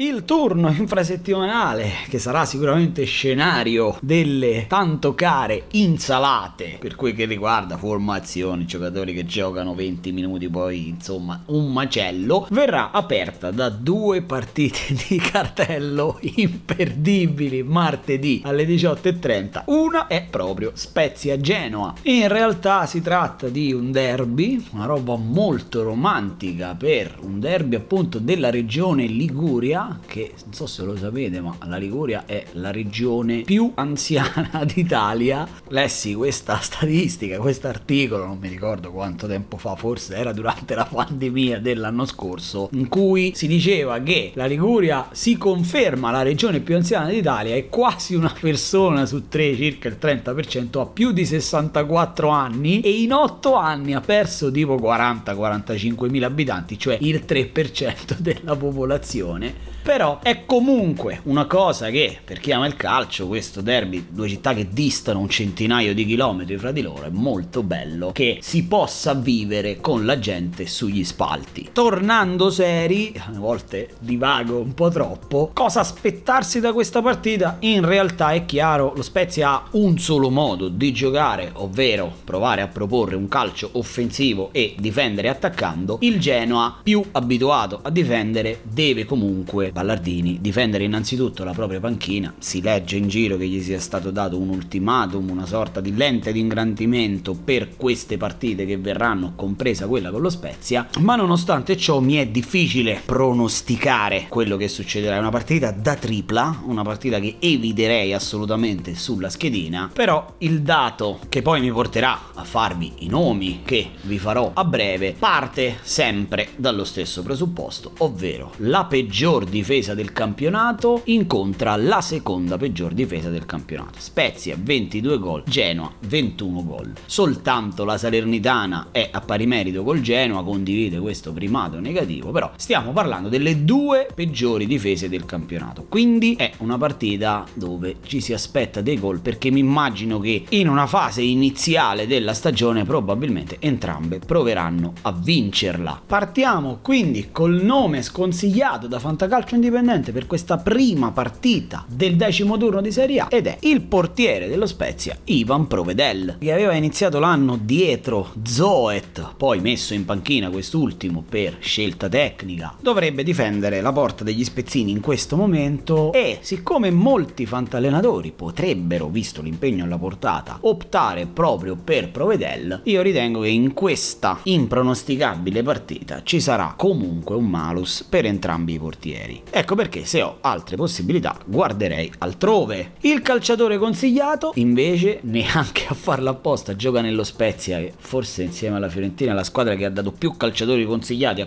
Il turno infrasettimanale, che sarà sicuramente scenario delle tanto care insalate, per quel che riguarda formazioni, giocatori che giocano 20 minuti, poi insomma un macello, verrà aperta da due partite di cartello imperdibili martedì alle 18.30. Una è proprio Spezia Genoa. In realtà si tratta di un derby, una roba molto romantica per un derby appunto della regione Liguria che non so se lo sapete, ma la Liguria è la regione più anziana d'Italia. Lessi questa statistica, questo articolo, non mi ricordo quanto tempo fa, forse era durante la pandemia dell'anno scorso, in cui si diceva che la Liguria si conferma la regione più anziana d'Italia e quasi una persona su tre, circa il 30%, ha più di 64 anni e in 8 anni ha perso tipo 40-45 mila abitanti, cioè il 3% della popolazione però è comunque una cosa che per chi ama il calcio, questo derby, due città che distano un centinaio di chilometri fra di loro, è molto bello che si possa vivere con la gente sugli spalti. Tornando seri, a volte divago un po' troppo, cosa aspettarsi da questa partita? In realtà è chiaro, lo Spezia ha un solo modo di giocare, ovvero provare a proporre un calcio offensivo e difendere attaccando. Il Genoa, più abituato a difendere, deve comunque Ballardini difendere innanzitutto la propria panchina, si legge in giro che gli sia stato dato un ultimatum, una sorta di lente di ingrandimento per queste partite che verranno, compresa quella con lo Spezia, ma nonostante ciò mi è difficile pronosticare quello che succederà. È una partita da tripla, una partita che eviterei assolutamente sulla schedina, però il dato che poi mi porterà a farvi i nomi che vi farò a breve parte sempre dallo stesso presupposto, ovvero la peggior difesa difesa del campionato incontra la seconda peggior difesa del campionato. Spezia 22 gol, Genoa 21 gol. Soltanto la Salernitana è a pari merito col Genoa, condivide questo primato negativo, però stiamo parlando delle due peggiori difese del campionato. Quindi è una partita dove ci si aspetta dei gol perché mi immagino che in una fase iniziale della stagione probabilmente entrambe proveranno a vincerla. Partiamo quindi col nome sconsigliato da Fantacalcio indipendente per questa prima partita del decimo turno di Serie A ed è il portiere dello Spezia, Ivan Provedel, che aveva iniziato l'anno dietro Zoet, poi messo in panchina quest'ultimo per scelta tecnica, dovrebbe difendere la porta degli spezzini in questo momento e siccome molti fantallenatori potrebbero, visto l'impegno alla portata, optare proprio per Provedel, io ritengo che in questa impronosticabile partita ci sarà comunque un malus per entrambi i portieri. Ecco perché se ho altre possibilità guarderei altrove. Il calciatore consigliato invece neanche a farla apposta gioca nello Spezia che forse insieme alla Fiorentina è la squadra che ha dato più calciatori consigliati a,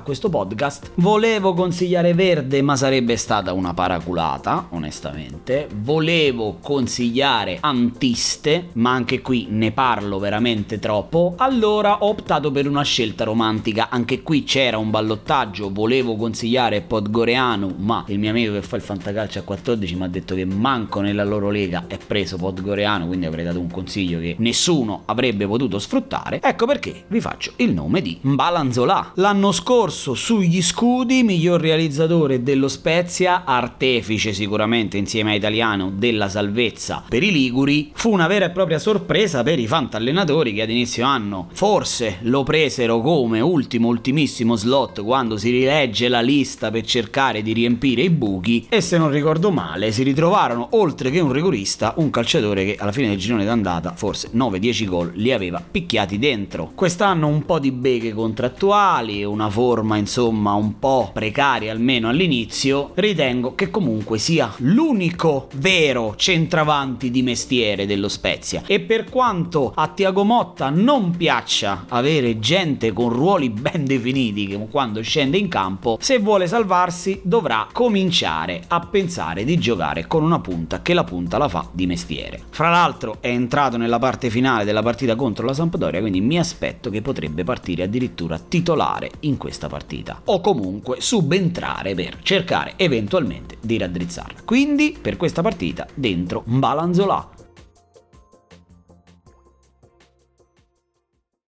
questo podcast. Volevo consigliare Verde ma sarebbe stata una paraculata onestamente. Volevo consigliare Antiste ma anche qui ne parlo veramente troppo. Allora ho optato per una scelta romantica. Anche qui c'era un ballottaggio. Volevo consigliare Podgoreano Milano, ma il mio amico che fa il fantacalcio a 14 mi ha detto che manco nella loro lega è preso Podgoreano, quindi avrei dato un consiglio che nessuno avrebbe potuto sfruttare. Ecco perché vi faccio il nome di Mbalanzola. L'anno scorso sugli scudi, miglior realizzatore dello Spezia, artefice sicuramente insieme a Italiano della salvezza per i Liguri, fu una vera e propria sorpresa per i fantallenatori che ad inizio anno forse lo presero come ultimo ultimissimo slot quando si rilegge la lista per cercare cercare di riempire i buchi e se non ricordo male si ritrovarono oltre che un rigorista un calciatore che alla fine del girone d'andata forse 9-10 gol li aveva picchiati dentro. Quest'anno un po' di beghe contrattuali, una forma insomma un po' precaria almeno all'inizio, ritengo che comunque sia l'unico vero centravanti di mestiere dello Spezia e per quanto a Tiago Motta non piaccia avere gente con ruoli ben definiti quando scende in campo, se vuole salvarsi dovrà cominciare a pensare di giocare con una punta che la punta la fa di mestiere. Fra l'altro è entrato nella parte finale della partita contro la Sampdoria, quindi mi aspetto che potrebbe partire addirittura titolare in questa partita o comunque subentrare per cercare eventualmente di raddrizzarla. Quindi per questa partita dentro Mbalanzola